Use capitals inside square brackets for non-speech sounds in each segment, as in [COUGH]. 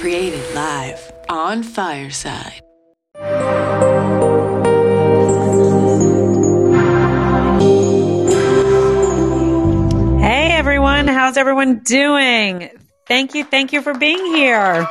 Created live on Fireside. Hey everyone, how's everyone doing? Thank you, thank you for being here.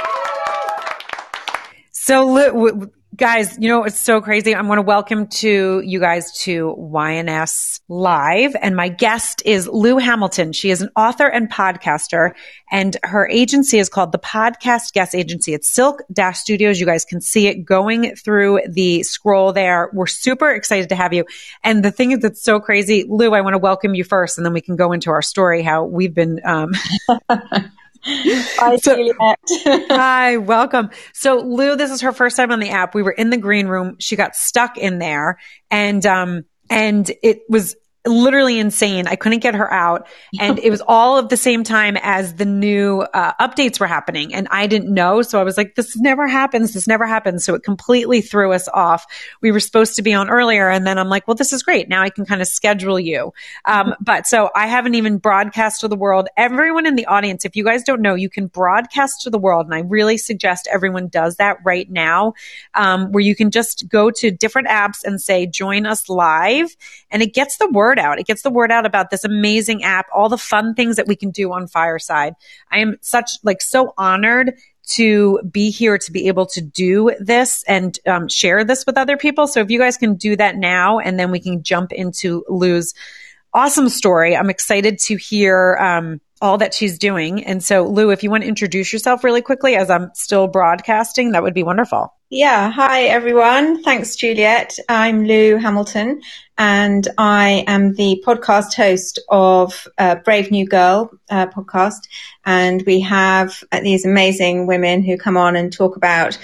So, guys, you know, it's so crazy. I'm going to welcome to you guys to YNS Live. And my guest is Lou Hamilton. She is an author and podcaster and her agency is called the Podcast Guest Agency. It's Silk Dash Studios. You guys can see it going through the scroll there. We're super excited to have you. And the thing is that's so crazy, Lou, I want to welcome you first and then we can go into our story, how we've been, um, [LAUGHS] [LAUGHS] Hi, so, [LAUGHS] hi, welcome. So Lou, this is her first time on the app. We were in the green room. She got stuck in there and, um, and it was literally insane. I couldn't get her out. And it was all of the same time as the new uh, updates were happening. And I didn't know. So I was like, this never happens. This never happens. So it completely threw us off. We were supposed to be on earlier. And then I'm like, well, this is great. Now I can kind of schedule you. Um, but so I haven't even broadcast to the world. Everyone in the audience, if you guys don't know, you can broadcast to the world. And I really suggest everyone does that right now, um, where you can just go to different apps and say, join us live. And it gets the word word out. It gets the word out about this amazing app, all the fun things that we can do on Fireside. I am such like so honored to be here to be able to do this and um, share this with other people. So if you guys can do that now, and then we can jump into Lou's awesome story. I'm excited to hear um, all that she's doing. And so, Lou, if you want to introduce yourself really quickly as I'm still broadcasting, that would be wonderful. Yeah. Hi, everyone. Thanks, Juliet. I'm Lou Hamilton, and I am the podcast host of uh, Brave New Girl uh, podcast. And we have these amazing women who come on and talk about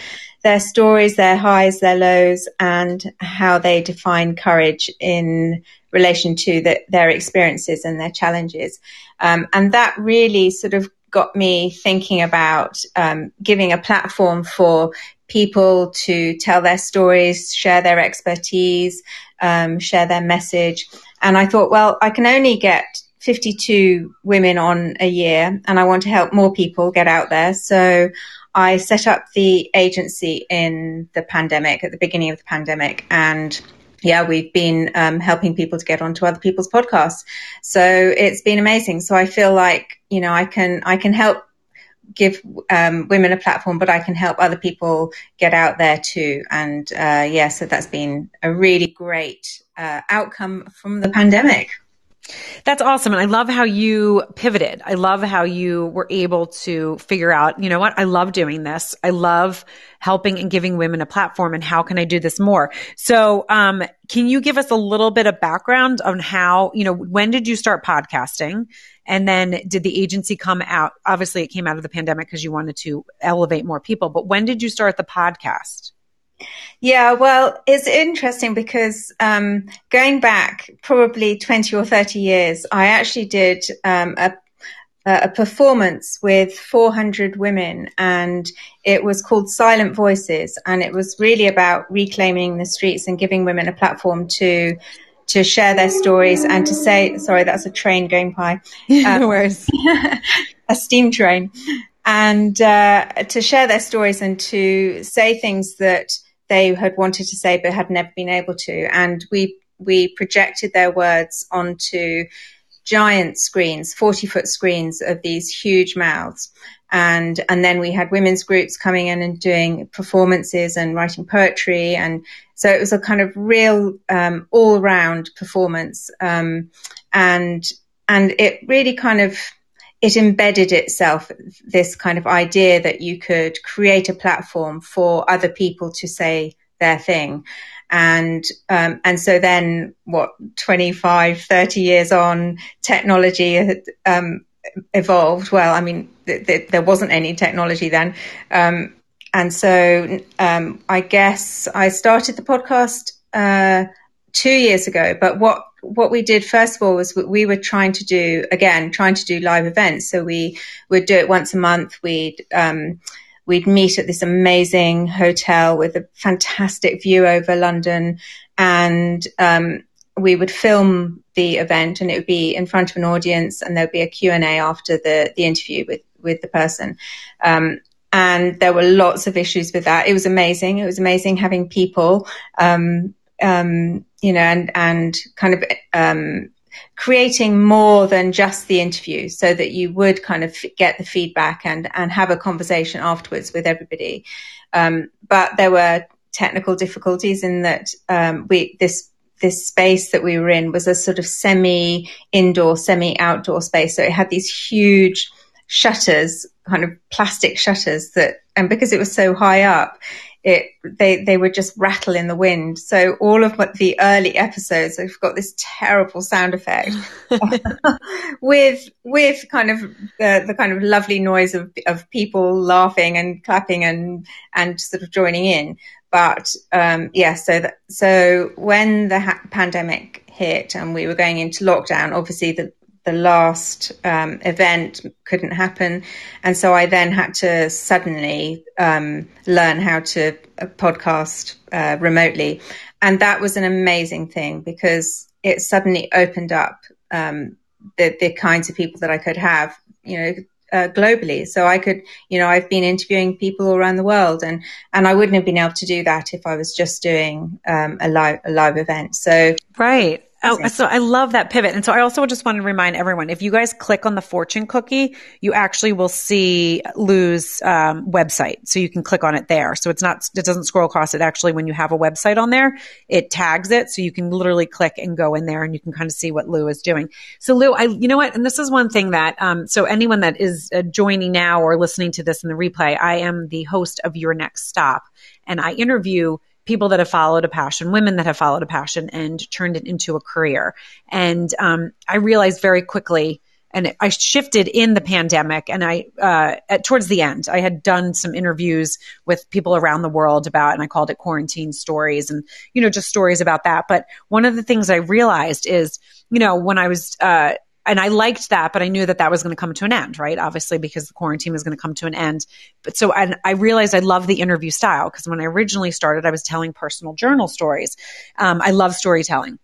their stories, their highs, their lows, and how they define courage in relation to the, their experiences and their challenges. Um, and that really sort of got me thinking about um, giving a platform for people to tell their stories, share their expertise, um, share their message. And I thought, well, I can only get 52 women on a year and I want to help more people get out there. So I set up the agency in the pandemic, at the beginning of the pandemic and yeah, we've been um, helping people to get onto other people's podcasts. So it's been amazing. So I feel like, you know, I can, I can help give um, women a platform, but I can help other people get out there too. And uh, yeah, so that's been a really great uh, outcome from the pandemic. That's awesome. And I love how you pivoted. I love how you were able to figure out, you know what? I love doing this. I love helping and giving women a platform and how can I do this more? So, um, can you give us a little bit of background on how, you know, when did you start podcasting? And then did the agency come out? Obviously it came out of the pandemic because you wanted to elevate more people, but when did you start the podcast? Yeah, well, it's interesting because um, going back probably 20 or 30 years, I actually did um, a, a performance with 400 women and it was called Silent Voices. And it was really about reclaiming the streets and giving women a platform to to share their stories and to say, sorry, that's a train going by. [LAUGHS] No worries. [LAUGHS] a steam train. And uh, to share their stories and to say things that they had wanted to say but had never been able to. And we we projected their words onto giant screens, 40 foot screens of these huge mouths. And, and then we had women's groups coming in and doing performances and writing poetry. And so it was a kind of real, um, all round performance. Um, and, and it really kind of it embedded itself this kind of idea that you could create a platform for other people to say their thing. And um, and so then what 25 30 years on technology um, evolved. Well i mean th- th- there wasn't any technology then. Um, and so um, i guess i started the podcast uh, two years ago. But what what we did first of all was we were trying to do again trying to do live events. So we would do it once a month. We'd um, we'd meet at this amazing hotel with a fantastic view over London, and um, we would film the event, and it would be in front of an audience, and there'd be a Q and A after the the interview with with the person. Um, and there were lots of issues with that. It was amazing. It was amazing having people, um, um, you know, and and kind of um, creating more than just the interview, so that you would kind of get the feedback and and have a conversation afterwards with everybody. Um, but there were technical difficulties in that um, we this this space that we were in was a sort of semi indoor, semi outdoor space. So it had these huge shutters, kind of plastic shutters that, and because it was so high up, it, they, they would just rattle in the wind. So all of the early episodes, they've got this terrible sound effect [LAUGHS] [LAUGHS] with, with kind of the, the kind of lovely noise of, of people laughing and clapping and, and sort of joining in. But, um, yeah, so that, so when the ha- pandemic hit and we were going into lockdown, obviously the, the last um, event couldn't happen. And so I then had to suddenly um, learn how to uh, podcast uh, remotely. And that was an amazing thing because it suddenly opened up um, the, the kinds of people that I could have, you know, uh, globally. So I could, you know, I've been interviewing people all around the world, and and I wouldn't have been able to do that if I was just doing um, a live a live event. So right, Oh, so I love that pivot. And so I also just want to remind everyone, if you guys click on the fortune cookie, you actually will see Lou's um, website. So you can click on it there. So it's not, it doesn't scroll across it. Actually, when you have a website on there, it tags it. So you can literally click and go in there and you can kind of see what Lou is doing. So Lou, I, you know what? And this is one thing that, um, so anyone that is uh, joining now or listening to this in the replay, I am the host of Your Next Stop and I interview people that have followed a passion, women that have followed a passion and turned it into a career. And um, I realized very quickly, and I shifted in the pandemic. And I, uh, at, towards the end, I had done some interviews with people around the world about, and I called it quarantine stories, and you know, just stories about that. But one of the things I realized is, you know, when I was uh, and I liked that, but I knew that that was going to come to an end, right? Obviously, because the quarantine was going to come to an end. But so, and I realized I love the interview style because when I originally started, I was telling personal journal stories. Um, I love storytelling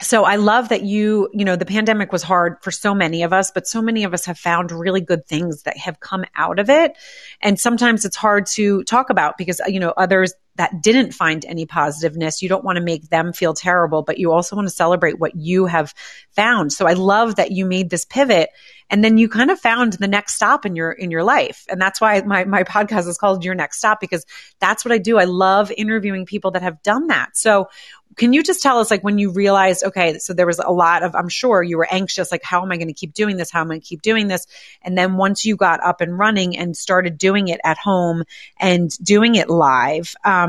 so I love that you, you know, the pandemic was hard for so many of us, but so many of us have found really good things that have come out of it. And sometimes it's hard to talk about because, you know, others that didn't find any positiveness, you don't want to make them feel terrible, but you also want to celebrate what you have found. So I love that you made this pivot and then you kind of found the next stop in your in your life. And that's why my my podcast is called Your Next Stop because that's what I do. I love interviewing people that have done that. So can you just tell us, like, when you realized, okay, so there was a lot of, I'm sure you were anxious, like, how am I going to keep doing this? How am I going to keep doing this? And then once you got up and running and started doing it at home and doing it live, um,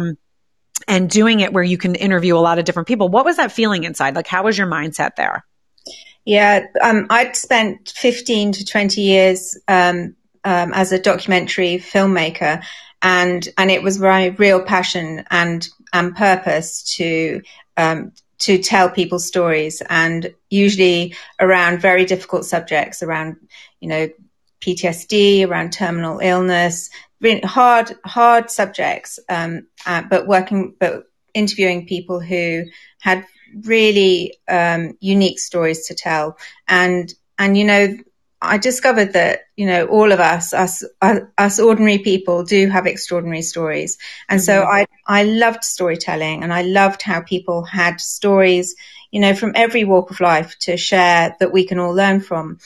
and doing it where you can interview a lot of different people, what was that feeling inside? Like, how was your mindset there? Yeah, um, I'd spent 15 to 20 years um, um, as a documentary filmmaker, and and it was my real passion and and purpose to um, to tell people stories and usually around very difficult subjects around you know PTSD around terminal illness really hard hard subjects um, uh, but working but interviewing people who had really um, unique stories to tell and and you know I discovered that you know all of us, us, us ordinary people, do have extraordinary stories, and mm-hmm. so I I loved storytelling, and I loved how people had stories, you know, from every walk of life to share that we can all learn from.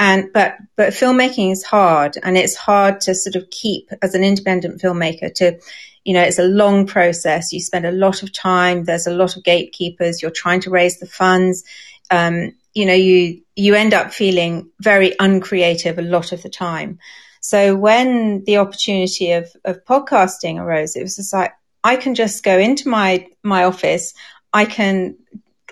And but but filmmaking is hard, and it's hard to sort of keep as an independent filmmaker to you know, it's a long process. You spend a lot of time. There's a lot of gatekeepers. You're trying to raise the funds. Um, you know, you, you end up feeling very uncreative a lot of the time. So when the opportunity of, of podcasting arose, it was just like, I can just go into my, my office. I can,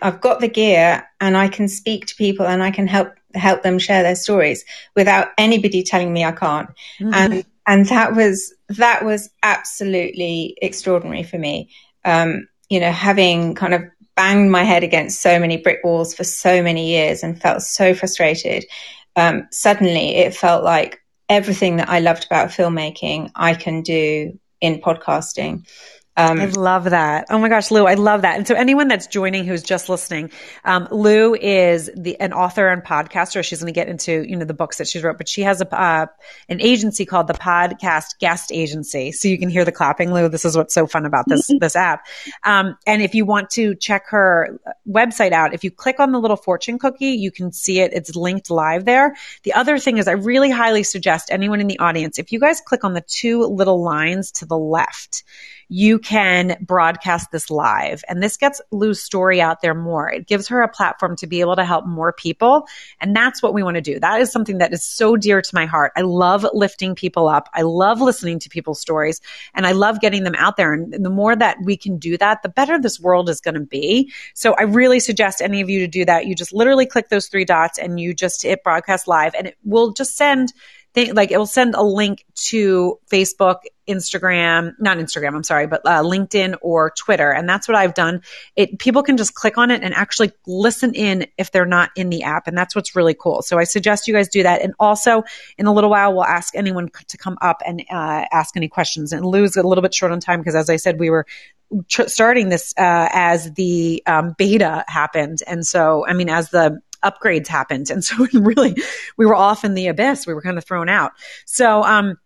I've got the gear and I can speak to people and I can help, help them share their stories without anybody telling me I can't. Mm-hmm. And, and that was, that was absolutely extraordinary for me. Um, you know, having kind of banged my head against so many brick walls for so many years and felt so frustrated. Um, suddenly, it felt like everything that I loved about filmmaking, I can do in podcasting. Um, I love that. Oh my gosh, Lou, I love that. And so anyone that's joining who's just listening, um, Lou is the, an author and podcaster. She's going to get into, you know, the books that she's wrote, but she has a, uh, an agency called the Podcast Guest Agency. So you can hear the clapping, Lou. This is what's so fun about this, [LAUGHS] this app. Um, and if you want to check her website out, if you click on the little fortune cookie, you can see it. It's linked live there. The other thing is I really highly suggest anyone in the audience, if you guys click on the two little lines to the left, you can broadcast this live. And this gets Lou's story out there more. It gives her a platform to be able to help more people. And that's what we want to do. That is something that is so dear to my heart. I love lifting people up. I love listening to people's stories and I love getting them out there. And the more that we can do that, the better this world is going to be. So I really suggest any of you to do that. You just literally click those three dots and you just hit broadcast live and it will just send like it will send a link to Facebook, Instagram, not Instagram, I'm sorry, but uh, LinkedIn or Twitter. And that's what I've done. It, people can just click on it and actually listen in if they're not in the app. And that's what's really cool. So I suggest you guys do that. And also in a little while, we'll ask anyone to come up and uh, ask any questions and Lou's a little bit short on time because as I said, we were tr- starting this uh, as the um, beta happened. And so, I mean, as the upgrades happened. And so [LAUGHS] really, we were off in the abyss. We were kind of thrown out. So, um,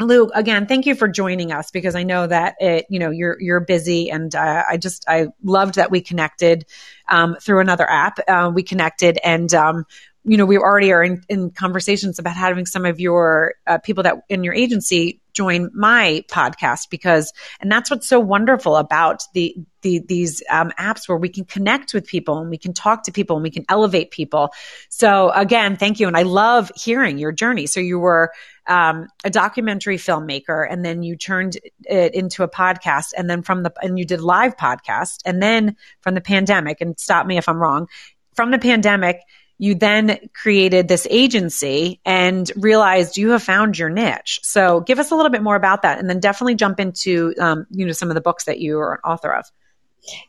Lou, again, thank you for joining us because I know that it, you know, you're you're busy, and uh, I just I loved that we connected um, through another app. Uh, we connected, and um, you know, we already are in, in conversations about having some of your uh, people that in your agency join my podcast because, and that's what's so wonderful about the, the these um, apps where we can connect with people and we can talk to people and we can elevate people. So again, thank you, and I love hearing your journey. So you were um, a documentary filmmaker, and then you turned it into a podcast, and then from the and you did live podcast, and then from the pandemic, and stop me if I'm wrong, from the pandemic you then created this agency and realized you have found your niche. So give us a little bit more about that and then definitely jump into, um, you know, some of the books that you are an author of.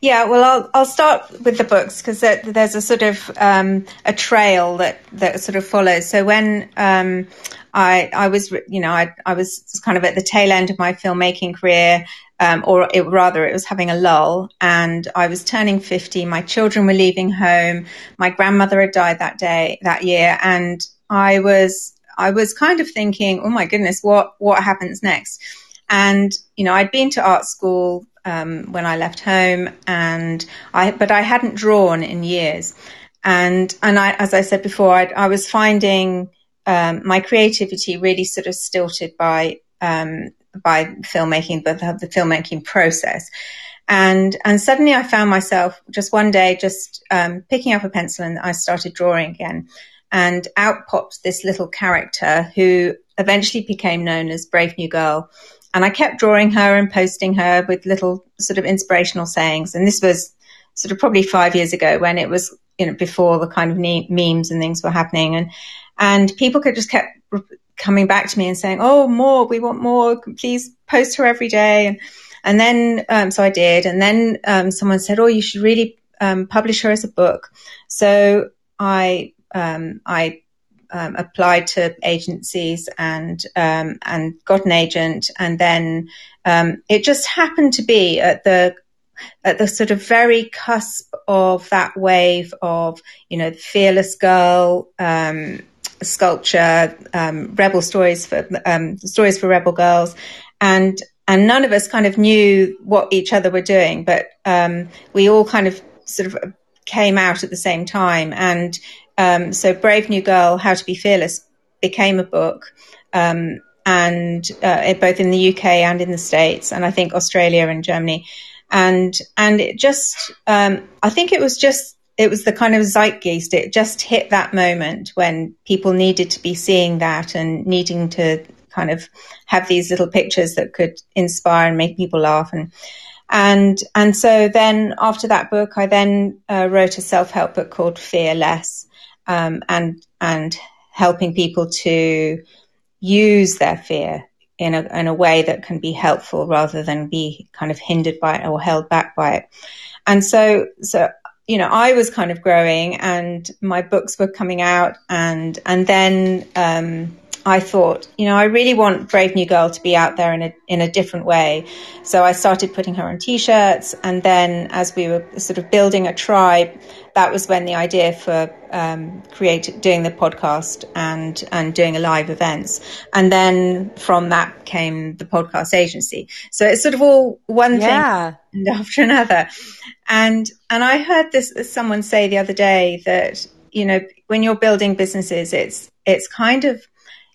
Yeah, well, I'll I'll start with the books because there's a sort of um, a trail that that sort of follows. So when um, I I was you know I I was kind of at the tail end of my filmmaking career, um, or it, rather it was having a lull, and I was turning fifty. My children were leaving home. My grandmother had died that day that year, and I was I was kind of thinking, oh my goodness, what what happens next? And you know, I'd been to art school um, when I left home, and I but I hadn't drawn in years, and and I, as I said before, I, I was finding um, my creativity really sort of stilted by um, by filmmaking, but the, filmmaking process. And and suddenly I found myself just one day just um, picking up a pencil and I started drawing again. And out popped this little character who eventually became known as Brave New Girl. And I kept drawing her and posting her with little sort of inspirational sayings. And this was sort of probably five years ago when it was, you know, before the kind of memes and things were happening. And, and people could just kept coming back to me and saying, "Oh, more! We want more! Please post her every day." And and then um, so I did, and then um, someone said, "Oh, you should really um, publish her as a book." So I um, I um, applied to agencies and um, and got an agent, and then it just happened to be at the at the sort of very cusp of that wave of you know fearless girl um, sculpture, um, rebel stories for um, stories for rebel girls, and and none of us kind of knew what each other were doing, but um, we all kind of sort of came out at the same time. And um, so, Brave New Girl: How to Be Fearless became a book. Um, and uh, both in the UK and in the States, and I think Australia and Germany, and and it just, um, I think it was just it was the kind of zeitgeist. It just hit that moment when people needed to be seeing that and needing to kind of have these little pictures that could inspire and make people laugh. And, and, and so then after that book, I then uh, wrote a self-help book called Fear Less, um, and, and helping people to use their fear in a, in a way that can be helpful rather than be kind of hindered by it or held back by it. And so, so you know, I was kind of growing and my books were coming out and, and then, um, I thought, you know, I really want Brave New Girl to be out there in a in a different way. So I started putting her on t-shirts, and then as we were sort of building a tribe, that was when the idea for um, create doing the podcast and and doing a live events, and then from that came the podcast agency. So it's sort of all one yeah. thing after another, and and I heard this someone say the other day that you know when you're building businesses, it's it's kind of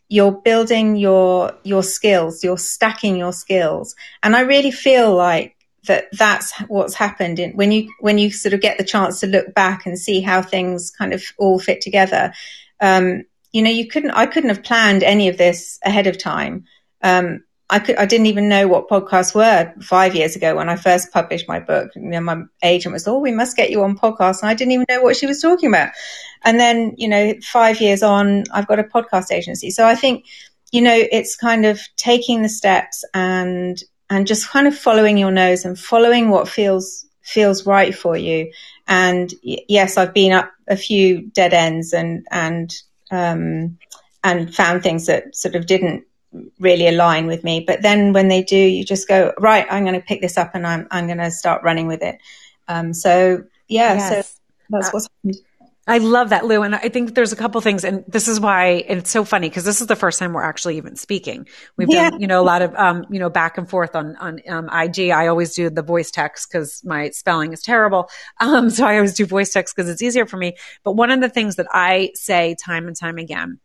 you're building your your skills you're stacking your skills and i really feel like that that's what's happened in, when you when you sort of get the chance to look back and see how things kind of all fit together um, you know you couldn't i couldn't have planned any of this ahead of time um, I could, I didn't even know what podcasts were five years ago when I first published my book. You know, my agent was, "Oh, we must get you on podcasts," and I didn't even know what she was talking about. And then, you know, five years on, I've got a podcast agency. So I think, you know, it's kind of taking the steps and and just kind of following your nose and following what feels feels right for you. And yes, I've been up a few dead ends and and um, and found things that sort of didn't really align with me. But then when they do, you just go right. I'm going to pick this up and I'm I'm going to start running with it. Um, so yeah, yes. so that's uh, what's happened. I love that, Lou. And I think there's a couple things. And this is why it's so funny because this is the first time we're actually even speaking. We've yeah. done, you know, a lot of, um, you know, back and forth on, on, um, IG. I always do the voice text because my spelling is terrible. [LAUGHS] Um, so I always do voice text because it's easier for me. But one of the things that I say time and time again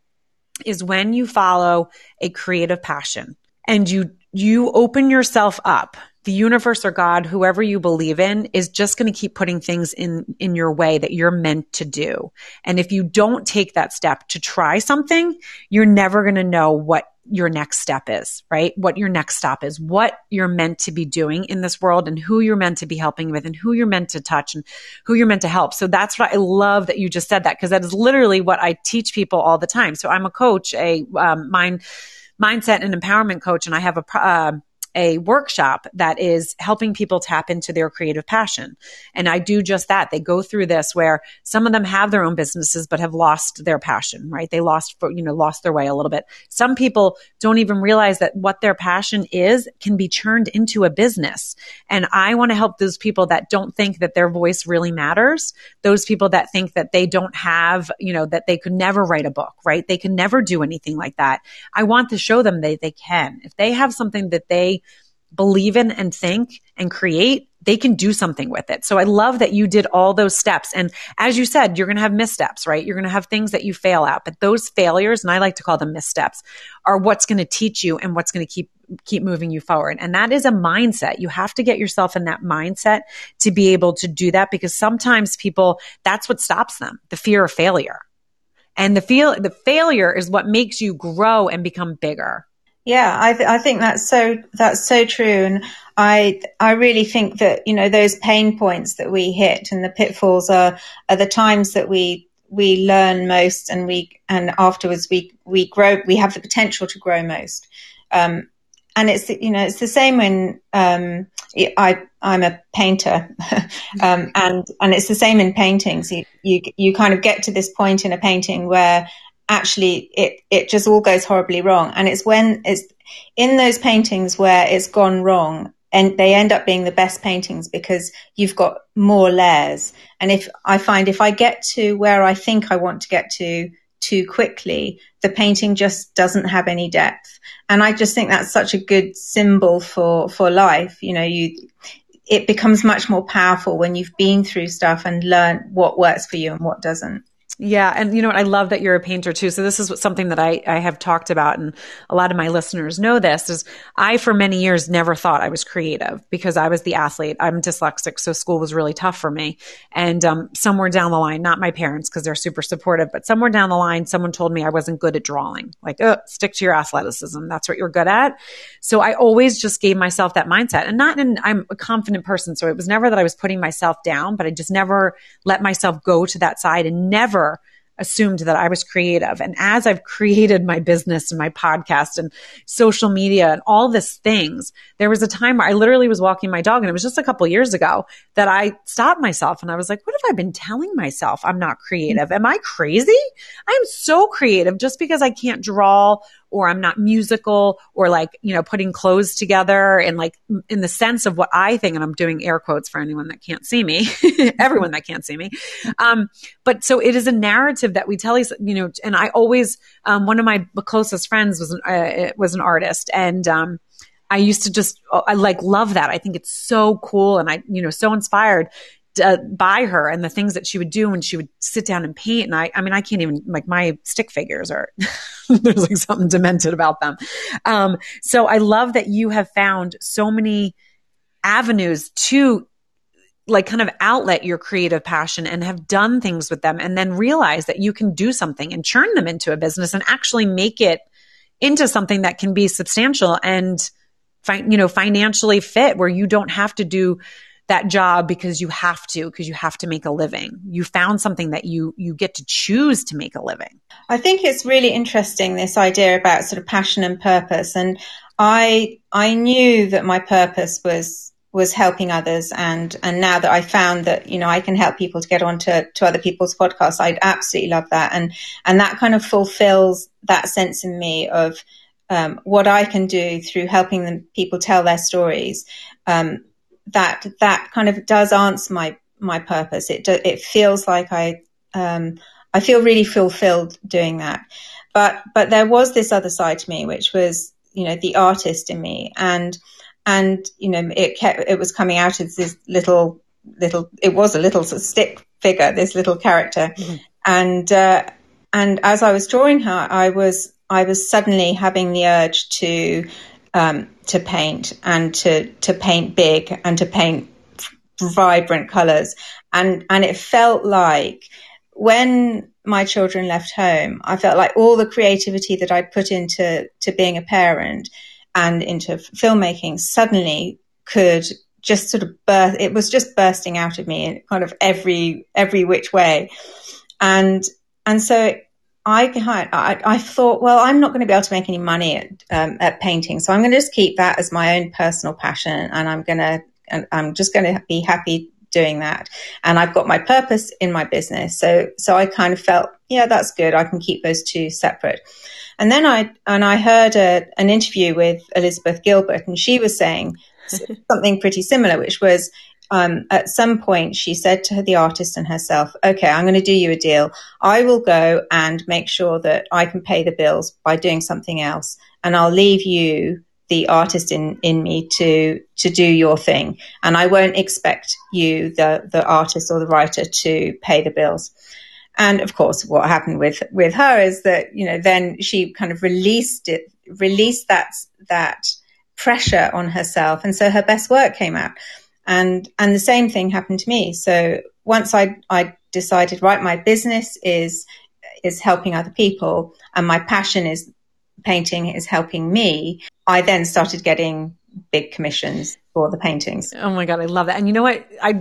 is when you follow a creative passion and you, you open yourself up the universe or God, whoever you believe in, is just going to keep putting things in, in your way that you're meant to do. And if you don't take that step to try something, you're never going to know what your next step is, right? What your next stop is, what you're meant to be doing in this world and who you're meant to be helping with and who you're meant to touch and who you're meant to help. So that's what I love that you just said that because that is literally what I teach people all the time. So I'm a coach, a um, mind, mindset and empowerment coach, and I have a, uh, a workshop that is helping people tap into their creative passion. And I do just that. They go through this where some of them have their own businesses, but have lost their passion, right? They lost, you know, lost their way a little bit. Some people don't even realize that what their passion is can be turned into a business. And I want to help those people that don't think that their voice really matters. Those people that think that they don't have, you know, that they could never write a book, right? They can never do anything like that. I want to show them that they can. If they have something that they believe in and think and create, they can do something with it. So I love that you did all those steps. And as you said, you're going to have missteps, right? You're going to have things that you fail at, but those failures, and I like to call them missteps, are what's going to teach you and what's going to keep keep moving you forward. And that is a mindset. You have to get yourself in that mindset to be able to do that because sometimes people that's what stops them, the fear of failure. And the feel the failure is what makes you grow and become bigger. Yeah, I, th- I think that's so that's so true, and I I really think that you know those pain points that we hit and the pitfalls are are the times that we we learn most, and we and afterwards we we grow. We have the potential to grow most. Um, and it's you know it's the same when um, I I'm a painter, [LAUGHS] um, and and it's the same in paintings. You, you you kind of get to this point in a painting where actually it it just all goes horribly wrong. And it's when it's in those paintings where it's gone wrong and they end up being the best paintings because you've got more layers. And if i find if i get to where i think i want to get to too quickly the painting just doesn't have any depth. And i just think that's such a good symbol for for life. You know you it becomes much more powerful when you've been through stuff and learned what works for you and what doesn't yeah. And you know what? I love that you're a painter too. So this is something that I, I have talked about and a lot of my listeners know this is I, for many years, never thought I was creative because I was the athlete. I'm dyslexic. So school was really tough for me. And, um, somewhere down the line, not my parents because they're super supportive, but somewhere down the line, someone told me I wasn't good at drawing. Like, oh, stick to your athleticism. That's what you're good at. So I always just gave myself that mindset and not in, I'm a confident person. So it was never that I was putting myself down, but I just never let myself go to that side and never assumed that I was creative. And as I've created my business and my podcast and social media and all these things, there was a time where I literally was walking my dog and it was just a couple years ago that I stopped myself and I was like, what have I been telling myself? I'm not creative. Am I crazy? I'm so creative just because I can't draw or I'm not musical or like, you know, putting clothes together and like in the sense of what I think, and I'm doing air quotes for anyone that can't see me, [LAUGHS] everyone that can't see me. Um, but so it is a narrative that we tell you, you know, and I always, um, one of my closest friends was an, uh, was an artist and, um, I used to just, I like love that. I think it's so cool and I, you know, so inspired uh, by her and the things that she would do when she would sit down and paint. And I, I mean, I can't even like my stick figures are [LAUGHS] there's like something demented about them. Um, so I love that you have found so many avenues to like kind of outlet your creative passion and have done things with them and then realize that you can do something and churn them into a business and actually make it into something that can be substantial and fi- you know financially fit where you don't have to do that job because you have to because you have to make a living. You found something that you you get to choose to make a living. I think it's really interesting this idea about sort of passion and purpose and i i knew that my purpose was was helping others and and now that I found that you know I can help people to get onto to other people's podcasts I'd absolutely love that and and that kind of fulfills that sense in me of um, what I can do through helping them people tell their stories. Um, that that kind of does answer my my purpose. It do, it feels like I um, I feel really fulfilled doing that. But but there was this other side to me, which was you know the artist in me, and and you know it kept it was coming out as this little little it was a little sort of stick figure, this little character, mm-hmm. and uh, and as I was drawing her, I was I was suddenly having the urge to um, to paint and to to paint big and to paint vibrant colors. And and it felt like when my children left home i felt like all the creativity that i'd put into to being a parent and into filmmaking suddenly could just sort of burst it was just bursting out of me in kind of every every which way. And and so I, I, I thought, well, I'm not going to be able to make any money at, um, at painting, so I'm going to just keep that as my own personal passion, and I'm going to, and I'm just going to be happy doing that. And I've got my purpose in my business, so so I kind of felt, yeah, that's good. I can keep those two separate. And then I and I heard a, an interview with Elizabeth Gilbert, and she was saying [LAUGHS] something pretty similar, which was um, at some point she said to the artist and herself, okay, I'm going to do you a deal. I will go and make sure that I can pay the bills by doing something else. And I'll leave you, the artist in, in me to, to do your thing. And I won't expect you, the, the artist or the writer to pay the bills. And of course, what happened with, with her is that, you know, then she kind of released it, released that, that pressure on herself. And so her best work came out. And, and the same thing happened to me. So once I, I decided, right, my business is, is helping other people and my passion is painting is helping me. I then started getting big commissions for the paintings. Oh my god, I love that. And you know what? I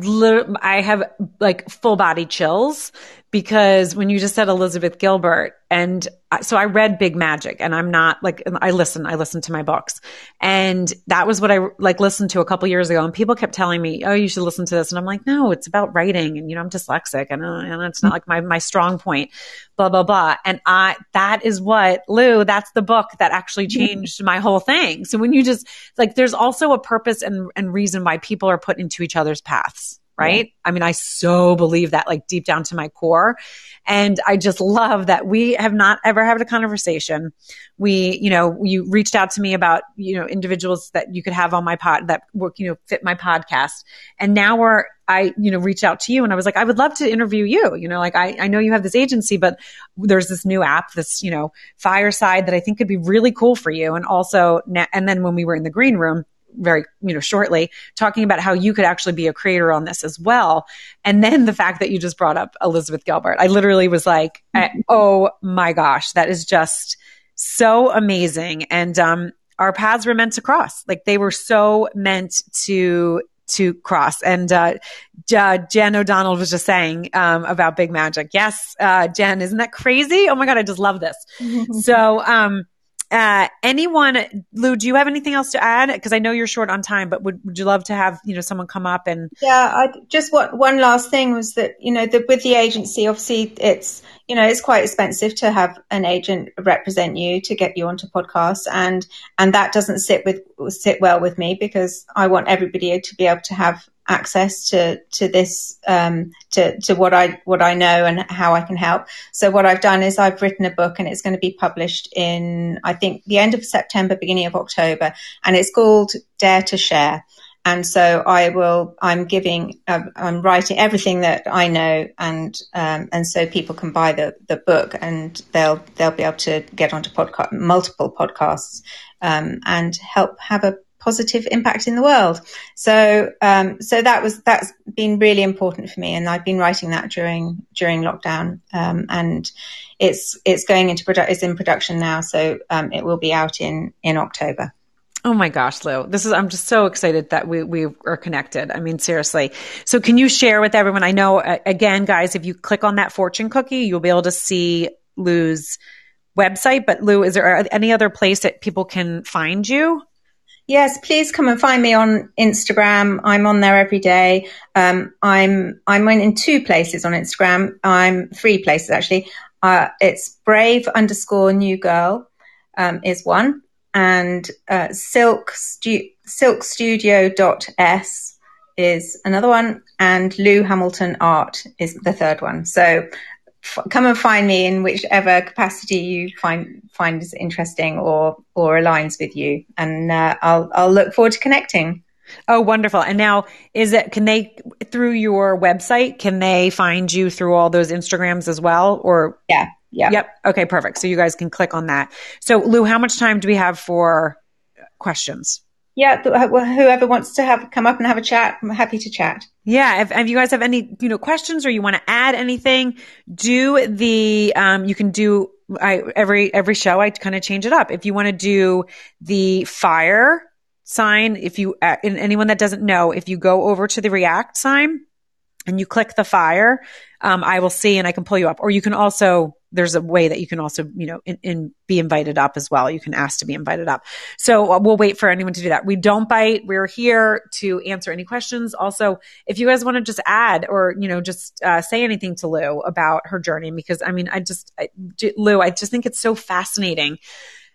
I have like full body chills because when you just said Elizabeth Gilbert, and so I read Big Magic, and I'm not like I listen, I listen to my books, and that was what I like listened to a couple years ago, and people kept telling me, "Oh, you should listen to this," and I'm like, "No, it's about writing, and you know, I'm dyslexic, and, uh, and it's not like my my strong point." Blah blah blah, and I that is what Lou. That's the book that actually changed my whole thing. So when you just like, there's also a purpose and and reason why people are put into each other's paths right? Yeah. I mean, I so believe that like deep down to my core. And I just love that we have not ever had a conversation. We, you know, you reached out to me about, you know, individuals that you could have on my pod that work, you know, fit my podcast. And now we're, I, you know, reached out to you and I was like, I would love to interview you. You know, like I, I know you have this agency, but there's this new app, this, you know, fireside that I think could be really cool for you. And also, now and then when we were in the green room, very, you know, shortly, talking about how you could actually be a creator on this as well. And then the fact that you just brought up Elizabeth Gilbert, I literally was like, mm-hmm. oh my gosh, that is just so amazing. And, um, our paths were meant to cross. Like they were so meant to to cross. And uh, Jen O'Donnell was just saying um, about Big Magic. Yes, uh, Jen, isn't that crazy? Oh my god, I just love this. [LAUGHS] so, um, uh, anyone, Lou, do you have anything else to add? Because I know you're short on time, but would, would you love to have you know someone come up and? Yeah, I just what one last thing was that you know the, with the agency, obviously it's you know it's quite expensive to have an agent represent you to get you onto podcasts, and and that doesn't sit with sit well with me because I want everybody to be able to have access to to this um, to to what I what I know and how I can help. So what I've done is I've written a book and it's going to be published in I think the end of September, beginning of October, and it's called Dare to Share. And so I will. I'm giving. I'm writing everything that I know, and um, and so people can buy the the book, and they'll they'll be able to get onto podcast multiple podcasts, um, and help have a positive impact in the world. So, um, so that was that's been really important for me, and I've been writing that during during lockdown, um, and it's it's going into produ- it's in production now, so um, it will be out in in October. Oh my gosh, Lou. This is I'm just so excited that we we are connected. I mean seriously. So can you share with everyone? I know again guys, if you click on that fortune cookie, you'll be able to see Lou's website, but Lou, is there any other place that people can find you? Yes, please come and find me on Instagram. I'm on there every day. Um, I'm I'm in two places on Instagram. I'm three places actually. Uh, it's brave underscore new girl um, is one, and uh, silk dot s is another one, and Lou Hamilton art is the third one. So f- come and find me in whichever capacity you find find is interesting or or aligns with you, and uh, I'll I'll look forward to connecting. Oh, wonderful! And now, is it can they through your website? Can they find you through all those Instagrams as well? Or yeah, yeah, yep. Okay, perfect. So you guys can click on that. So Lou, how much time do we have for questions? Yeah, whoever wants to have come up and have a chat, I'm happy to chat. Yeah, if, if you guys have any you know questions or you want to add anything, do the um, you can do I every every show I kind of change it up. If you want to do the fire sign, if you uh, anyone that doesn't know, if you go over to the React sign and you click the fire, um, I will see and I can pull you up. Or you can also there's a way that you can also, you know, in, in, be invited up as well. You can ask to be invited up. So uh, we'll wait for anyone to do that. We don't bite. We're here to answer any questions. Also, if you guys want to just add or, you know, just uh, say anything to Lou about her journey, because I mean, I just, I, Lou, I just think it's so fascinating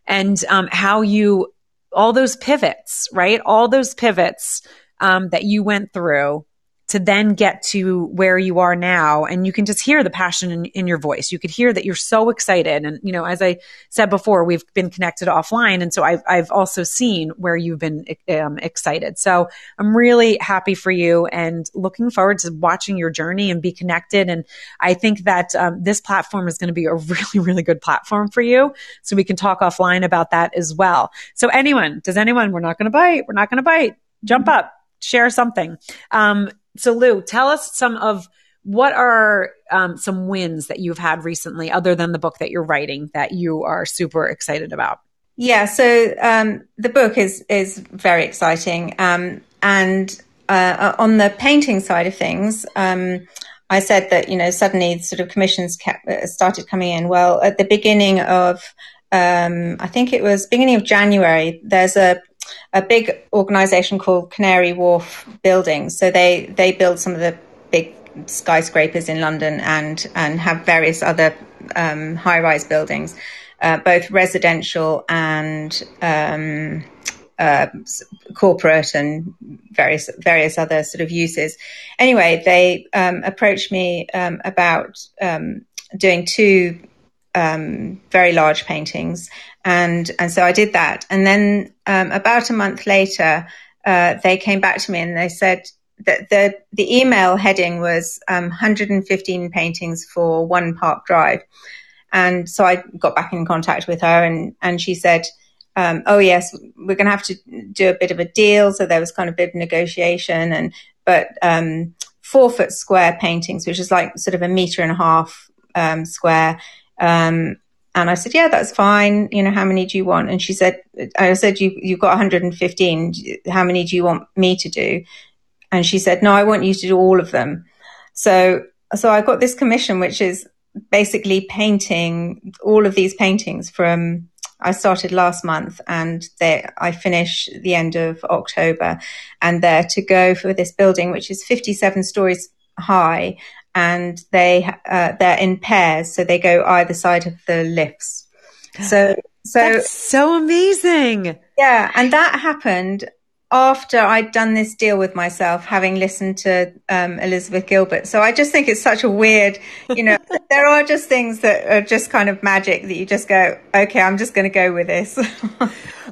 and um, how you, all those pivots, right? All those pivots um, that you went through to then get to where you are now. And you can just hear the passion in, in, your voice. You could hear that you're so excited. And, you know, as I said before, we've been connected offline. And so I've, I've also seen where you've been um, excited. So I'm really happy for you and looking forward to watching your journey and be connected. And I think that um, this platform is going to be a [LAUGHS] really, really good platform for you. So we can talk offline about that as well. So anyone, does anyone, we're not going to bite. We're not going to bite. Jump up share something. Um, so Lou, tell us some of what are um, some wins that you've had recently, other than the book that you're writing, that you are super excited about. Yeah, so um, the book is is very exciting, um, and uh, on the painting side of things, um, I said that you know suddenly sort of commissions kept, uh, started coming in. Well, at the beginning of um, I think it was beginning of January, there's a a big organization called Canary Wharf Buildings. So they, they build some of the big skyscrapers in London and, and have various other um, high rise buildings, uh, both residential and um, uh, corporate and various various other sort of uses. Anyway, they um, approached me um, about um, doing two um, very large paintings, and and so I did that. And then um, about a month later, uh, they came back to me and they said that the the email heading was um, 115 paintings for one park drive. And so I got back in contact with her, and and she said. Um, oh yes, we're going to have to do a bit of a deal. So there was kind of a bit of negotiation, and but um, four foot square paintings, which is like sort of a meter and a half um, square, um, and I said, yeah, that's fine. You know, how many do you want? And she said, I said, you, you've got 115. How many do you want me to do? And she said, no, I want you to do all of them. So, so I got this commission, which is basically painting all of these paintings from, I started last month and they, I finish the end of October and they're to go for this building, which is 57 stories high and they, uh, they're in pairs. So they go either side of the lifts. So, so, That's so amazing. yeah. And that happened after I'd done this deal with myself, having listened to um, Elizabeth Gilbert. So I just think it's such a weird, you know, [LAUGHS] there are just things that are just kind of magic that you just go, okay, I'm just going to go with this. [LAUGHS]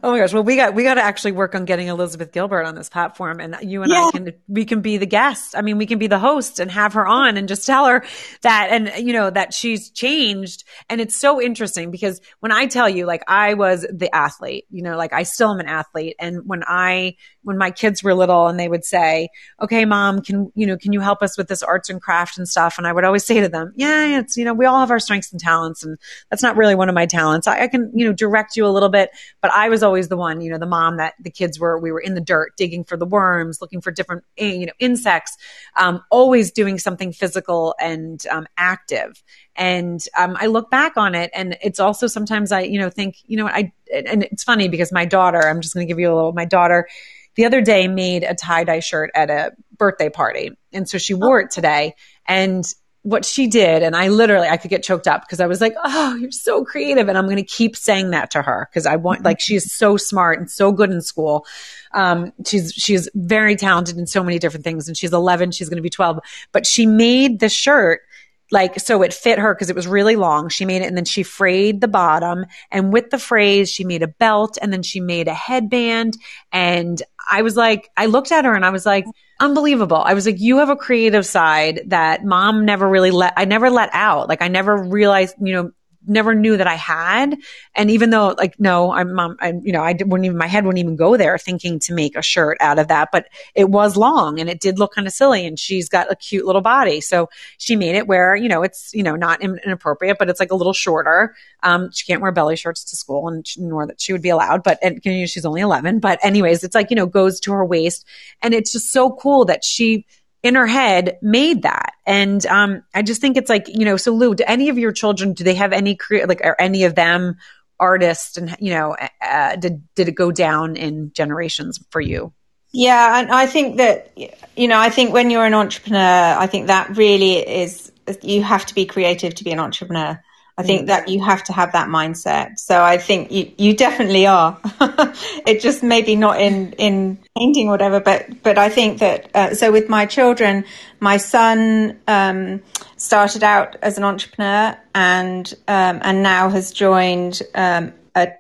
Oh my gosh. Well, we got, we got to actually work on getting Elizabeth Gilbert on this platform and you and I can, we can be the guest. I mean, we can be the host and have her on and just tell her that, and you know, that she's changed. And it's so interesting because when I tell you, like I was the athlete, you know, like I still am an athlete. And when I, when my kids were little and they would say, okay, mom, can, you know, can you help us with this arts and craft and stuff? And I would always say to them, yeah, it's, you know, we all have our strengths and talents and that's not really one of my talents. I, I can, you know, direct you a little bit, but I was always the one, you know, the mom that the kids were, we were in the dirt digging for the worms, looking for different, eh, you know, insects, um, always doing something physical and um, active. And um, I look back on it, and it's also sometimes I, you know, think, you know, I, and it's funny because my daughter, I'm just going to give you a little, my daughter the other day made a tie dye shirt at a birthday party. And so she wore it today. And what she did, and I literally, I could get choked up because I was like, oh, you're so creative. And I'm going to keep saying that to her because I want, like, she's so smart and so good in school. Um, she's, she's very talented in so many different things. And she's 11, she's going to be 12. But she made the shirt like so it fit her because it was really long. She made it and then she frayed the bottom and with the phrase she made a belt and then she made a headband and i was like i looked at her and i was like unbelievable. I was like you have a creative side that mom never really let i never let out. Like i never realized you know never knew that I had. And even though like, no, I'm, I, you know, I wouldn't even, my head wouldn't even go there thinking to make a shirt out of that, but it was long and it did look kind of silly and she's got a cute little body. So she made it where, you know, it's, you know, not inappropriate, but it's like a little shorter. Um, she can't wear belly shirts to school and she- nor that she would be allowed, but, and you know, she's only 11, but anyways, it's like, you know, goes to her waist and it's just so cool that she, in her head made that. And um, I just think it's like, you know, so Lou, do any of your children, do they have any career, like, are any of them artists and, you know, uh, did, did it go down in generations for you? Yeah, and I think that you know, I think when you're an entrepreneur, I think that really is you have to be creative to be an entrepreneur. I think that you have to have that mindset. So I think you, you definitely are. [LAUGHS] it just maybe not in, in painting or whatever, but, but I think that, uh, so with my children, my son, um, started out as an entrepreneur and, um, and now has joined, um, a,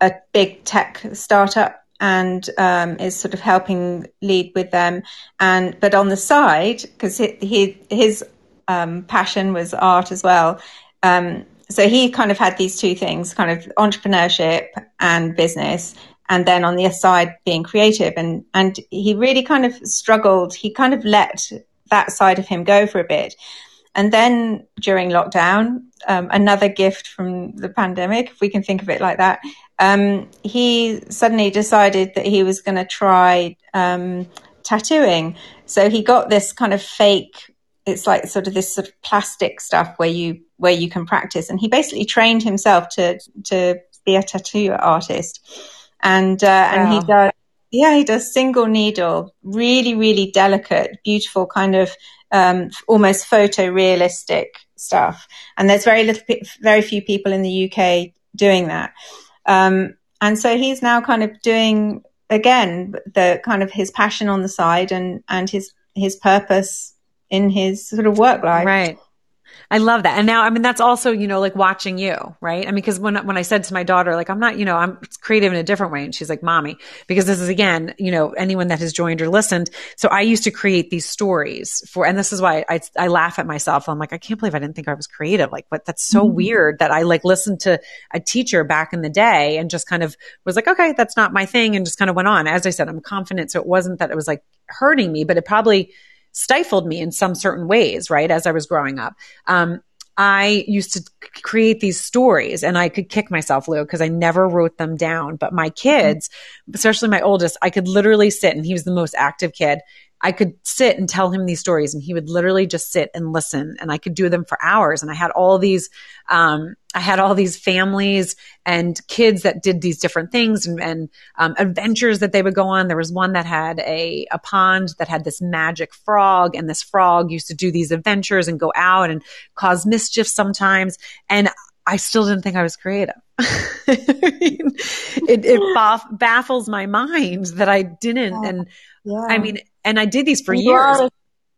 a big tech startup and um, is sort of helping lead with them. And but on the side, because he, he, his um, passion was art as well. Um, so he kind of had these two things, kind of entrepreneurship and business, and then on the other side being creative. And and he really kind of struggled. He kind of let that side of him go for a bit. And then during lockdown, um, another gift from the pandemic, if we can think of it like that, um, he suddenly decided that he was going to try um, tattooing. So he got this kind of fake. It's like sort of this sort of plastic stuff where you where you can practice, and he basically trained himself to to be a tattoo artist, and uh, and he does yeah he does single needle, really really delicate, beautiful kind of um, almost photorealistic stuff. And there's very little, very few people in the UK doing that. Um, and so he's now kind of doing again the kind of his passion on the side and and his his purpose in his sort of work life. Right. I love that. And now, I mean, that's also, you know, like watching you, right? I mean, cause when, when I said to my daughter, like, I'm not, you know, I'm creative in a different way. And she's like, mommy, because this is again, you know, anyone that has joined or listened. So I used to create these stories for, and this is why I, I laugh at myself. I'm like, I can't believe I didn't think I was creative. Like, but that's so mm-hmm. weird that I like listened to a teacher back in the day and just kind of was like, okay, that's not my thing. And just kind of went on. As I said, I'm confident. So it wasn't that it was like hurting me, but it probably, stifled me in some certain ways, right? As I was growing up. Um, I used to create these stories and I could kick myself, Lou, because I never wrote them down. But my kids, especially my oldest, I could literally sit and he was the most active kid I could sit and tell him these stories and he would literally just sit and listen and I could do them for hours. And I had all these, um, I had all these families and kids that did these different things and, and um, adventures that they would go on. There was one that had a, a pond that had this magic frog and this frog used to do these adventures and go out and cause mischief sometimes. And I still didn't think I was creative. [LAUGHS] it, it baff- baffles my mind that I didn't. And yeah. I mean, and I did these for and years. A,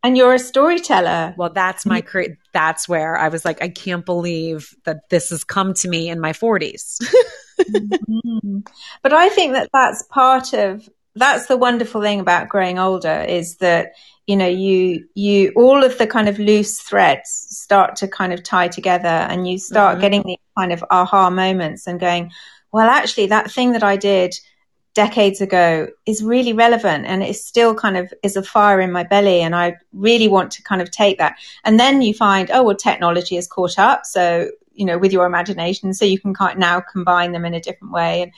and you're a storyteller. Well, that's my cre- that's where I was like, I can't believe that this has come to me in my 40s. [LAUGHS] mm-hmm. But I think that that's part of that's the wonderful thing about growing older is that you know you you all of the kind of loose threads start to kind of tie together and you start mm-hmm. getting these kind of aha moments and going well actually that thing that i did decades ago is really relevant and it still kind of is a fire in my belly and I really want to kind of take that. And then you find, oh, well, technology has caught up. So, you know, with your imagination, so you can kind of now combine them in a different way. And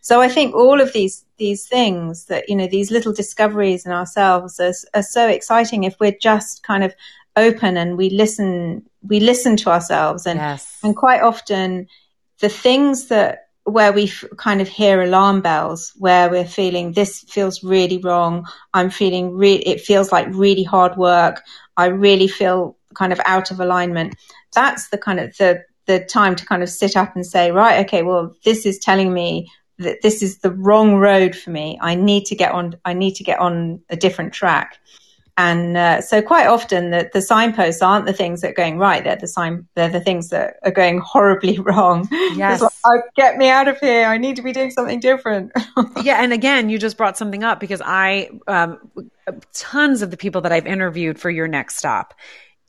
so I think all of these, these things that, you know, these little discoveries in ourselves are, are so exciting if we're just kind of open and we listen, we listen to ourselves and, yes. and quite often the things that where we f- kind of hear alarm bells, where we're feeling this feels really wrong. I'm feeling re- it feels like really hard work. I really feel kind of out of alignment. That's the kind of the the time to kind of sit up and say, right, okay, well, this is telling me that this is the wrong road for me. I need to get on. I need to get on a different track. And uh, so quite often the, the signposts aren't the things that are going right. They're the sign, they're the things that are going horribly [LAUGHS] wrong. Yes. Like, oh, get me out of here. I need to be doing something different. [LAUGHS] yeah. And again, you just brought something up because I, um, tons of the people that I've interviewed for your next stop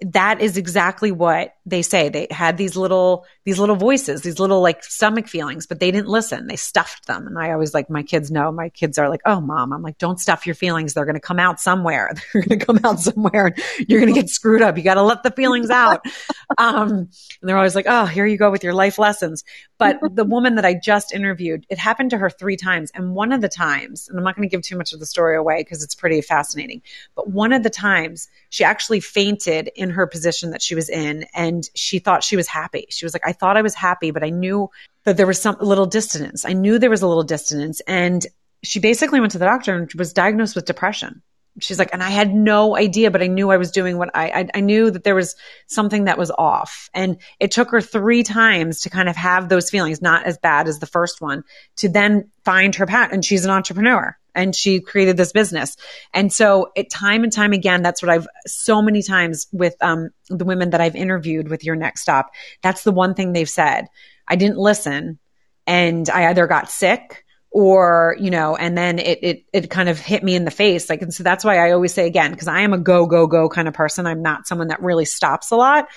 that is exactly what they say. They had these little, these little voices, these little like stomach feelings, but they didn't listen. They stuffed them. And I always like my kids know, my kids are like, Oh mom, I'm like, don't stuff your feelings. They're going to come out somewhere. [LAUGHS] They're going to come out somewhere. You're going to get screwed up. You got to let the feelings out. [LAUGHS] Um, and they're always like, Oh, here you go with your life lessons. But [LAUGHS] the woman that I just interviewed, it happened to her three times. And one of the times, and I'm not going to give too much of the story away because it's pretty fascinating, but one of the times she actually fainted in her position that she was in and she thought she was happy. She was like, I thought I was happy, but I knew that there was some little dissonance. I knew there was a little dissonance. And she basically went to the doctor and was diagnosed with depression. She's like, and I had no idea, but I knew I was doing what I, I, I knew that there was something that was off. And it took her three times to kind of have those feelings, not as bad as the first one, to then find her path. And she's an entrepreneur and she created this business. And so it time and time again, that's what I've so many times with um, the women that I've interviewed with your next stop. That's the one thing they've said. I didn't listen and I either got sick or, you know, and then it, it, it kind of hit me in the face. Like, and so that's why I always say again, because I am a go, go, go kind of person. I'm not someone that really stops a lot.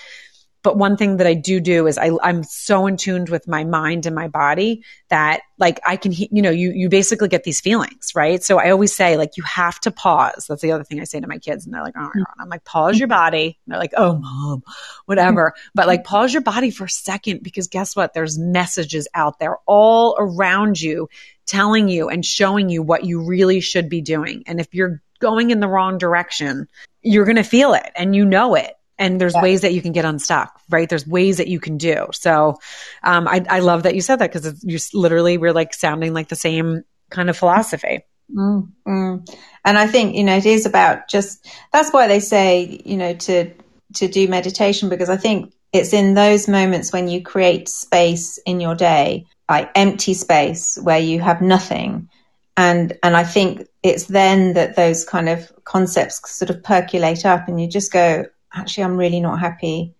But one thing that I do do is I, I'm so in tuned with my mind and my body that like I can, you know, you, you basically get these feelings, right? So I always say like, you have to pause. That's the other thing I say to my kids. And they're like, oh, I'm like, pause your body. And they're like, oh, mom, whatever. But like, pause your body for a second because guess what? There's messages out there all around you telling you and showing you what you really should be doing. And if you're going in the wrong direction, you're going to feel it and you know it and there's yeah. ways that you can get unstuck right there's ways that you can do so um, I, I, love that you said that because you literally we're like sounding like the same kind of philosophy mm, mm. and i think you know it is about just that's why they say you know to to do meditation because i think it's in those moments when you create space in your day like empty space where you have nothing and and i think it's then that those kind of concepts sort of percolate up and you just go actually, I'm really not happy,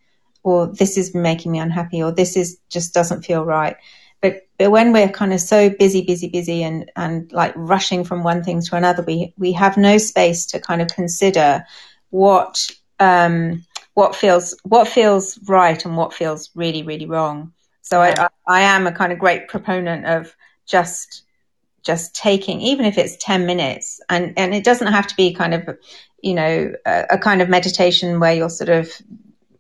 or this is making me unhappy, or this is just doesn't feel right. But, but when we're kind of so busy, busy, busy and, and like rushing from one thing to another, we, we have no space to kind of consider what, um, what feels, what feels right and what feels really, really wrong. So yeah. I, I am a kind of great proponent of just just taking, even if it's 10 minutes, and, and it doesn't have to be kind of you know, a, a kind of meditation where you're sort of,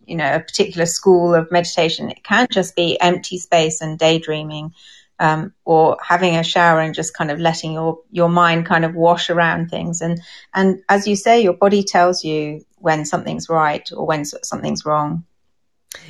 you know, a particular school of meditation. It can just be empty space and daydreaming. um, or having a shower and just kind of letting your your mind kind of wash around things. And and as you say, your body tells you when something's right or when something's wrong.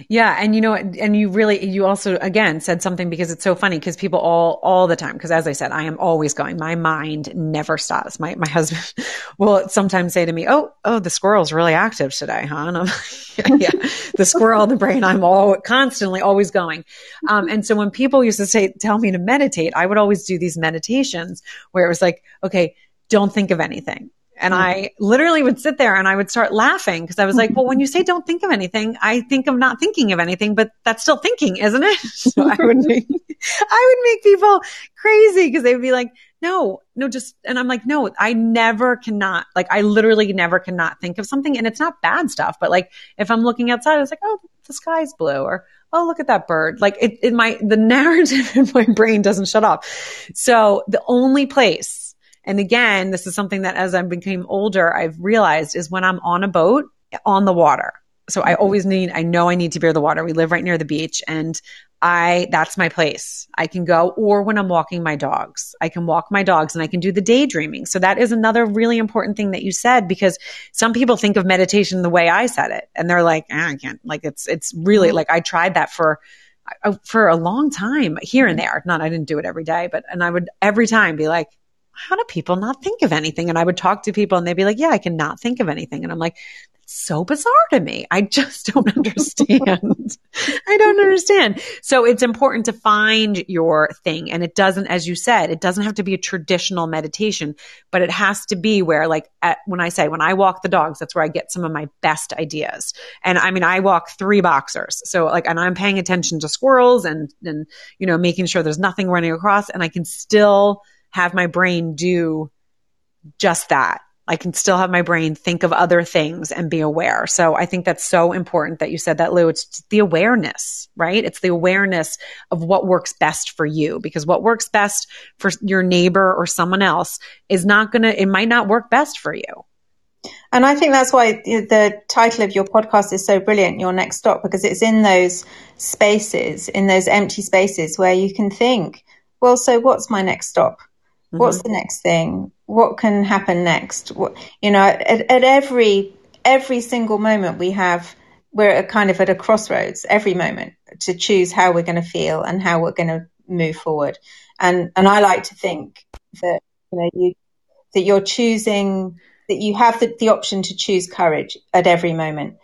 Yeah. And you know, and you really, you also, again, said something because it's so funny because people all, all the time, because as I said, I am always going, my mind never stops. My, my husband [LAUGHS] will sometimes say to me, Oh, oh, the squirrel's really active today, huh? And I'm like, [LAUGHS] yeah, the squirrel the brain, I'm all constantly always going. Um, and so when people used to say, tell me to meditate, I would always do these meditations where it was like, okay, don't think of anything and hmm. I literally would sit there and I would start laughing because I was like, well, when you say don't think of anything, I think of not thinking of anything, but that's still thinking, isn't it? [LAUGHS] So I would make, [LAUGHS] I would make people crazy because they would be like, no, no, just, and I'm like, no, I never cannot, like, I literally never cannot think of something. And it's not bad stuff, but like, if I'm looking outside, it's like, oh, the sky's blue or, oh, look at that bird. Like it, it my, the [LAUGHS] narrative in my brain doesn't shut off. So the only place and again, this is something that as I became older, I've realized is when I'm on a boat on the water. So I mm-hmm. always need, I know I need to be near the water. We live right near the beach and I, that's my place. I can go or when I'm walking my dogs, I can walk my dogs and I can do the daydreaming. So that is another really important thing that you said because some people think of meditation the way I said it and they're like, ah, I can't, like it's, it's really mm-hmm. like I tried that for, for a long time here and mm-hmm. there. Not, I didn't do it every day, but, and I would every time be like, how do people not think of anything? And I would talk to people and they'd be like, yeah, I cannot think of anything. And I'm like, that's so bizarre to me. I just [LAUGHS] don't understand. [LAUGHS] I don't understand. So it's important to find your thing. And it doesn't, as you said, it doesn't have to be a traditional meditation, but it has to be where like at, when I say, when I walk the dogs, that's where I get some of my best ideas. And I mean, I walk three boxers. So like, and I'm paying attention to squirrels and, and, you know, making sure there's nothing running across and I can still have my brain do just that. I can still have my brain think of other things and be aware. So I think that's so important that you said that, Lou. It's the awareness, right? It's the awareness of what works best for you because what works best for your neighbor or someone else is not going to, it might not work best for you. And I think that's why the title of your podcast is so brilliant, Your Next Stop, because it's in those spaces, in those empty spaces where you can think, well, so what's my next stop? Mm-hmm. What's the next thing? What can happen next? What, you know, at, at every every single moment we have, we're kind of at a crossroads every moment to choose how we're going to feel and how we're going to move forward. And and I like to think that you know you that you're choosing that you have the, the option to choose courage at every moment.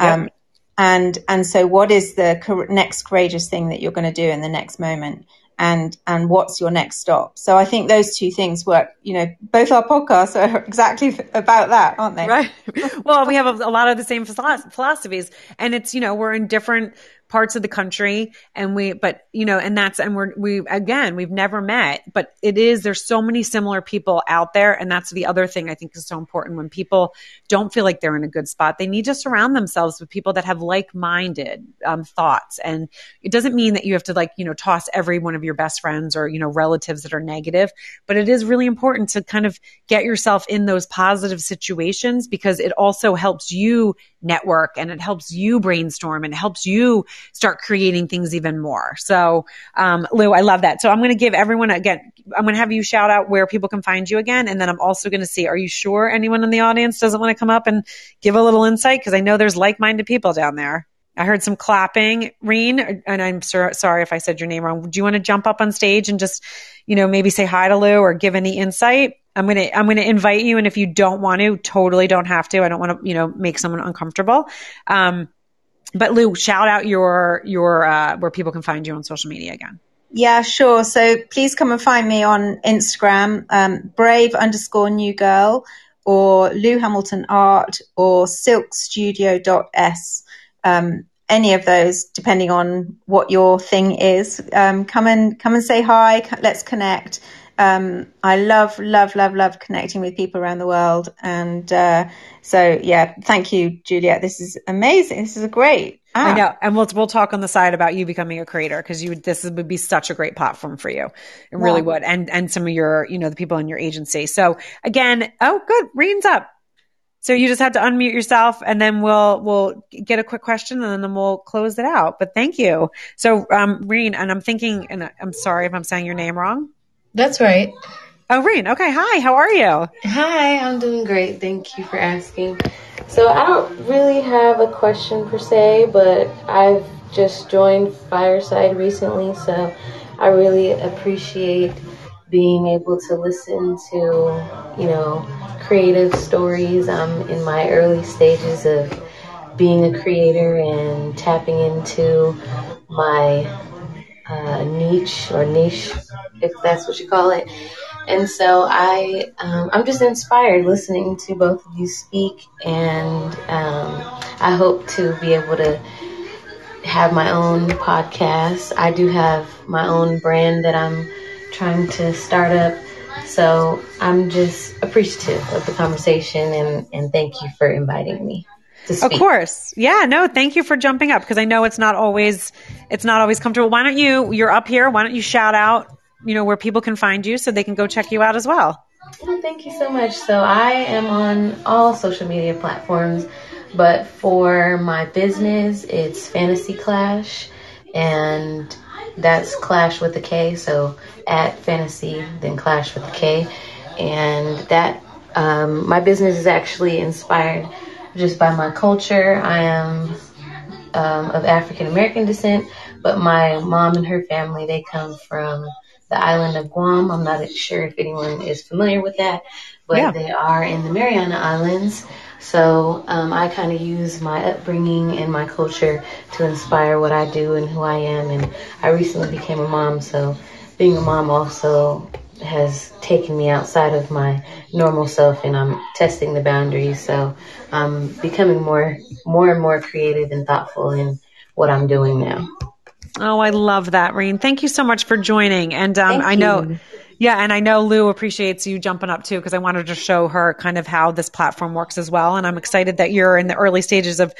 Yep. Um, and and so what is the next courageous thing that you're going to do in the next moment? And and what's your next stop? So i think those two things work you know both our podcasts are [LAUGHS] exactly about that aren't they? Right. [LAUGHS] Well we have a, a lot of the same philosophies and it's you know we're in different parts of the country and we but you know and that's and we're we again we've never met but it is there's so many similar people out there. And that's the other thing i think is so important. When people don't feel like they're in a good spot they need to surround themselves with people that have like-minded um, thoughts. And it doesn't mean that you have to like you know toss every one of your best friends or you know relatives that are negative but it is really important to kind of get yourself in those positive situations because it also helps you network and it helps you brainstorm and it helps you start creating things even more. So, um, Lou, I love that. So I'm going to give everyone again, I'm going to have you shout out where people can find you again. And then I'm also going to see, are you sure anyone in the audience doesn't want to come up and give a little insight? Cause I know there's like-minded people down there. I heard some clapping, Reen, and I'm sur- sorry if I said your name wrong. Do you want to jump up on stage and just, you know, maybe say hi to Lou or give any insight? I'm to, I'm to invite you. And if you don't want to, totally don't have to. I don't want to, you know, make someone uncomfortable. Um, but Lou, shout out your, your, uh, where people can find you on social media again. Yeah, sure. So please come and find me on Instagram, um, brave underscore new girl or Lou Hamilton art or silkstudio.s um, any of those, depending on what your thing is. Um, come and come and say hi. Let's connect. Um, I love, love, love, love connecting with people around the world. And uh, so, yeah, thank you, Juliet. This is amazing. This is a great. I know, and we'll we'll talk on the side about you becoming a creator because you this would be such a great platform for you. It really would, and and some of your you know the people in your agency. So again, oh good, Reen's up. So you just had to unmute yourself and then we'll, we'll get a quick question and then we'll close it out. But thank you. So, um, Reen, and I'm thinking, and I'm sorry if I'm saying your name wrong. That's right. Oh, Reen. Okay. Hi. How are you? Hi. I'm doing great. Thank you for asking. So I don't really have a question per se, but I've just joined Fireside recently, so I really appreciate being able to listen to, you know, creative stories. I'm in my early stages of being a creator and tapping into my uh, niche or niche, if that's what you call it. And so I, um, I'm just inspired listening to both of you speak, and um, I hope to be able to have my own podcast. I do have my own brand that I'm trying to start up. So I'm just appreciative of the conversation and, and thank you for inviting me. Of course. Yeah, no, thank you for jumping up because I know it's not always it's not always comfortable. Why don't you you're up here, why don't you shout out, you know, where people can find you so they can go check you out as well? Well, thank you so much. So I am on all social media platforms. But for my business, it's Fantasy Klash, and that's Clash with a K. So at Fantasy, then Clash with a K, and that um, my business is actually inspired just by my culture. I am um, of African American descent, but my mom and her family they come from the island of Guam. I'm not sure if anyone is familiar with that, but yeah. they are in the Mariana Islands. So um, I kind of use my upbringing and my culture to inspire what I do and who I am. And I recently became a mom, so being a mom also has taken me outside of my normal self and I'm testing the boundaries. So I'm becoming more, more and more creative and thoughtful in what I'm doing now. Oh, I love that, Reen. Thank you so much for joining. And um, I know yeah, and I know Lou appreciates you jumping up too because I wanted to show her kind of how this platform works as well. And I'm excited that you're in the early stages of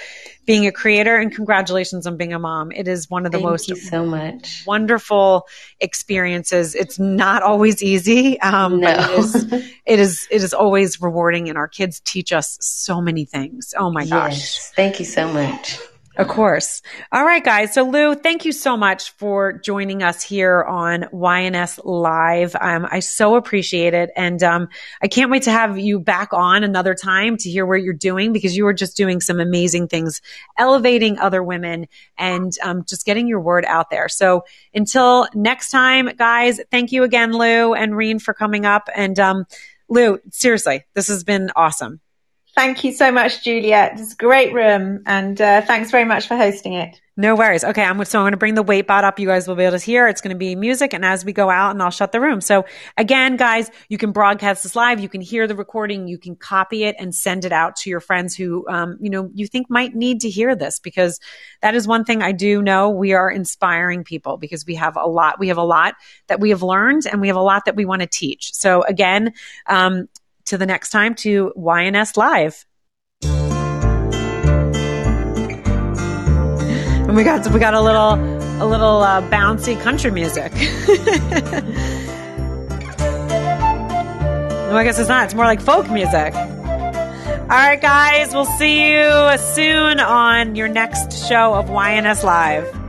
being a creator and congratulations on being a mom. It is one of the Thank most so much wonderful experiences. It's not always easy, um, no. but it is, [LAUGHS] it is it is always rewarding. And our kids teach us so many things. Oh my gosh! Yes. Thank you so much. Of course. All right, guys. So Lou, thank you so much for joining us here on YNS Live. Um, I so appreciate it. And um, I can't wait to have you back on another time to hear what you're doing because you are just doing some amazing things, elevating other women and um, just getting your word out there. So until next time, guys, thank you again, Lou and Reen for coming up. And um, Lou, seriously, this has been awesome. Thank you so much, Juliet. It's a great room, and uh, thanks very much for hosting it. No worries. Okay, I'm so I'm going to bring the weight bot up. You guys will be able to hear. It's going to be music, and as we go out, and I'll shut the room. So again, guys, you can broadcast this live. You can hear the recording. You can copy it and send it out to your friends who, um, you know, you think might need to hear this because that is one thing I do know. We are inspiring people because we have a lot. We have a lot that we have learned, and we have a lot that we want to teach. So again, um, to the next time to YNS Live. And we got we got a little a little uh, bouncy country music. [LAUGHS] no, I guess it's not. It's more like folk music. All right, guys, we'll see you soon on your next show of YNS Live.